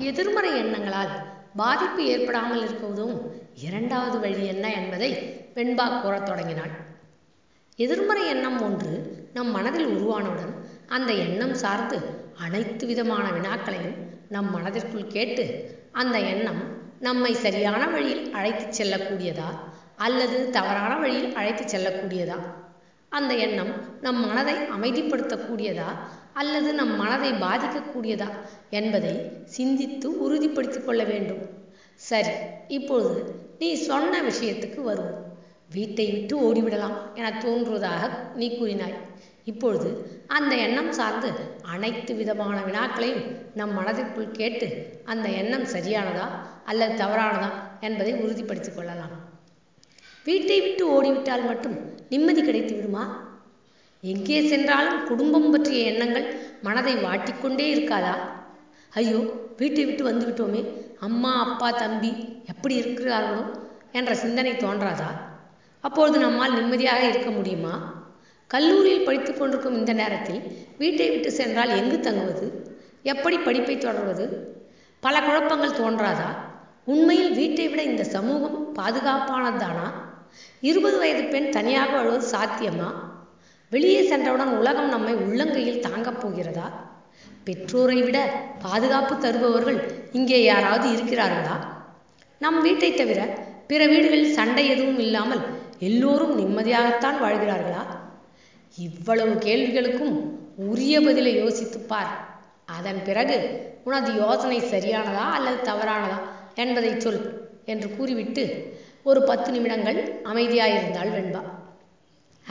எதிர்மறை எண்ணங்களால் பாதிப்பு ஏற்படாமல் இருக்க உதவும் இரண்டாவது வழி என்ன என்பதை வெண்பா கூறத் தொடங்கினாள். எதிர்மறை எண்ணம் ஒன்று நம் மனதில் உருவானவுடன் அந்த எண்ணம் சார்ந்து அனைத்து விதமான வினாக்களையும் நம் மனதிற்குள் கேட்டு அந்த எண்ணம் நம்மை சரியான வழியில் அழைத்துச் செல்லக்கூடியதா அல்லது தவறான வழியில் அழைத்துச் செல்லக்கூடியதா? அந்த எண்ணம் நம் மனதை அமைதிப்படுத்தக்கூடியதா அல்லது நம் மனதை பாதிக்கக்கூடியதா என்பதை சிந்தித்து உறுதிப்படுத்திக் கொள்ள வேண்டும். சரி இப்பொழுது நீ சொன்ன விஷயத்துக்கு வருவோம். வீட்டை விட்டு ஓடிவிடலாம் என தோன்றுவதாக நீ கூறினாய். இப்பொழுது அந்த எண்ணம் சார்ந்து அனைத்து விதமான வினாக்களையும் நம் மனதிற்குள் கேட்டு அந்த எண்ணம் சரியானதா அல்லது தவறானதா என்பதை உறுதிப்படுத்திக் கொள்ளலாம். வீட்டை விட்டு ஓடிவிட்டால் மட்டும் நிம்மதி கிடைத்து விடுமா? எங்கே சென்றாலும் குடும்பம் பற்றிய எண்ணங்கள் மனதை வாட்டிக்கொண்டே இருக்காதா? ஐயோ வீட்டை விட்டு வந்துவிட்டோமே அம்மா அப்பா தம்பி எப்படி இருக்கிறார்களோ என்ற சிந்தனை தோன்றாதா? அப்பொழுது நம்மால் நிம்மதியாக இருக்க முடியுமா? கல்லூரியில் படித்து கொண்டிருக்கும் இந்த நேரத்தில் வீட்டை விட்டு சென்றால் எங்கு தங்குவது? எப்படி படிப்பை தொடர்வது? பல குழப்பங்கள் தோன்றாதா? உண்மையில் வீட்டை விட இந்த சமூகம் பாதுகாப்பானதுதானா இருபது வயது பெண் தனியாக வாழ்வது சாத்தியமா? வெளியே சென்றவுடன் உலகம் நம்மை உள்ளங்கையில் தாங்கப் போகிறதா? பெற்றோரை விட பாதுகாப்பு தருபவர்கள் இங்கே யாராவது இருக்கிறார்களா? நம் வீட்டை தவிர பிற வீடுகளில் சண்டை எதுவும் இல்லாமல் எல்லோரும் நிம்மதியாகத்தான் வாழ்கிறார்களா? இவ்வளவு கேள்விகளுக்கும் உரிய பதிலை யோசித்துப்பார் அதன் பிறகு உனது யோசனை சரியானதா அல்லது தவறானதா என்பதை சொல். என்று கூறிவிட்டு ஒரு பத்து நிமிடங்கள் அமைதியாக இருந்தாள் வெண்பா.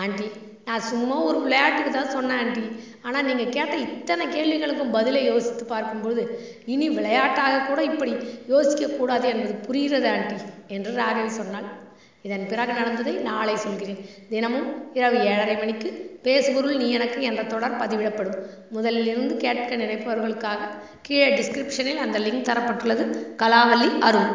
ஆண்டி நான் சும்மா ஒரு விளையாட்டுக்கு தான் சொன்னேன் ஆண்டி. ஆனால் நீங்கள் கேட்ட இத்தனை கேள்விகளுக்கும் பதிலை யோசித்து பார்க்கும்போது இனி விளையாட்டாக கூட இப்படி யோசிக்கக்கூடாது என்பது புரிகிறது ஆண்டி என்று ராகவி சொன்னாள். இதன் பிறகு நடந்ததை நாளை சொல்கிறேன். தினமும் இரவு ஏழரை மணிக்கு பேசுபொருள் நீ எனக்கு என்ற தொடர் பதிவிடப்படும். முதலில் இருந்து கேட்க நினைப்பவர்களுக்காக கீழே டிஸ்கிரிப்ஷனில் அந்த லிங்க் தரப்பட்டுள்ளது. கலாவல்லி அருள்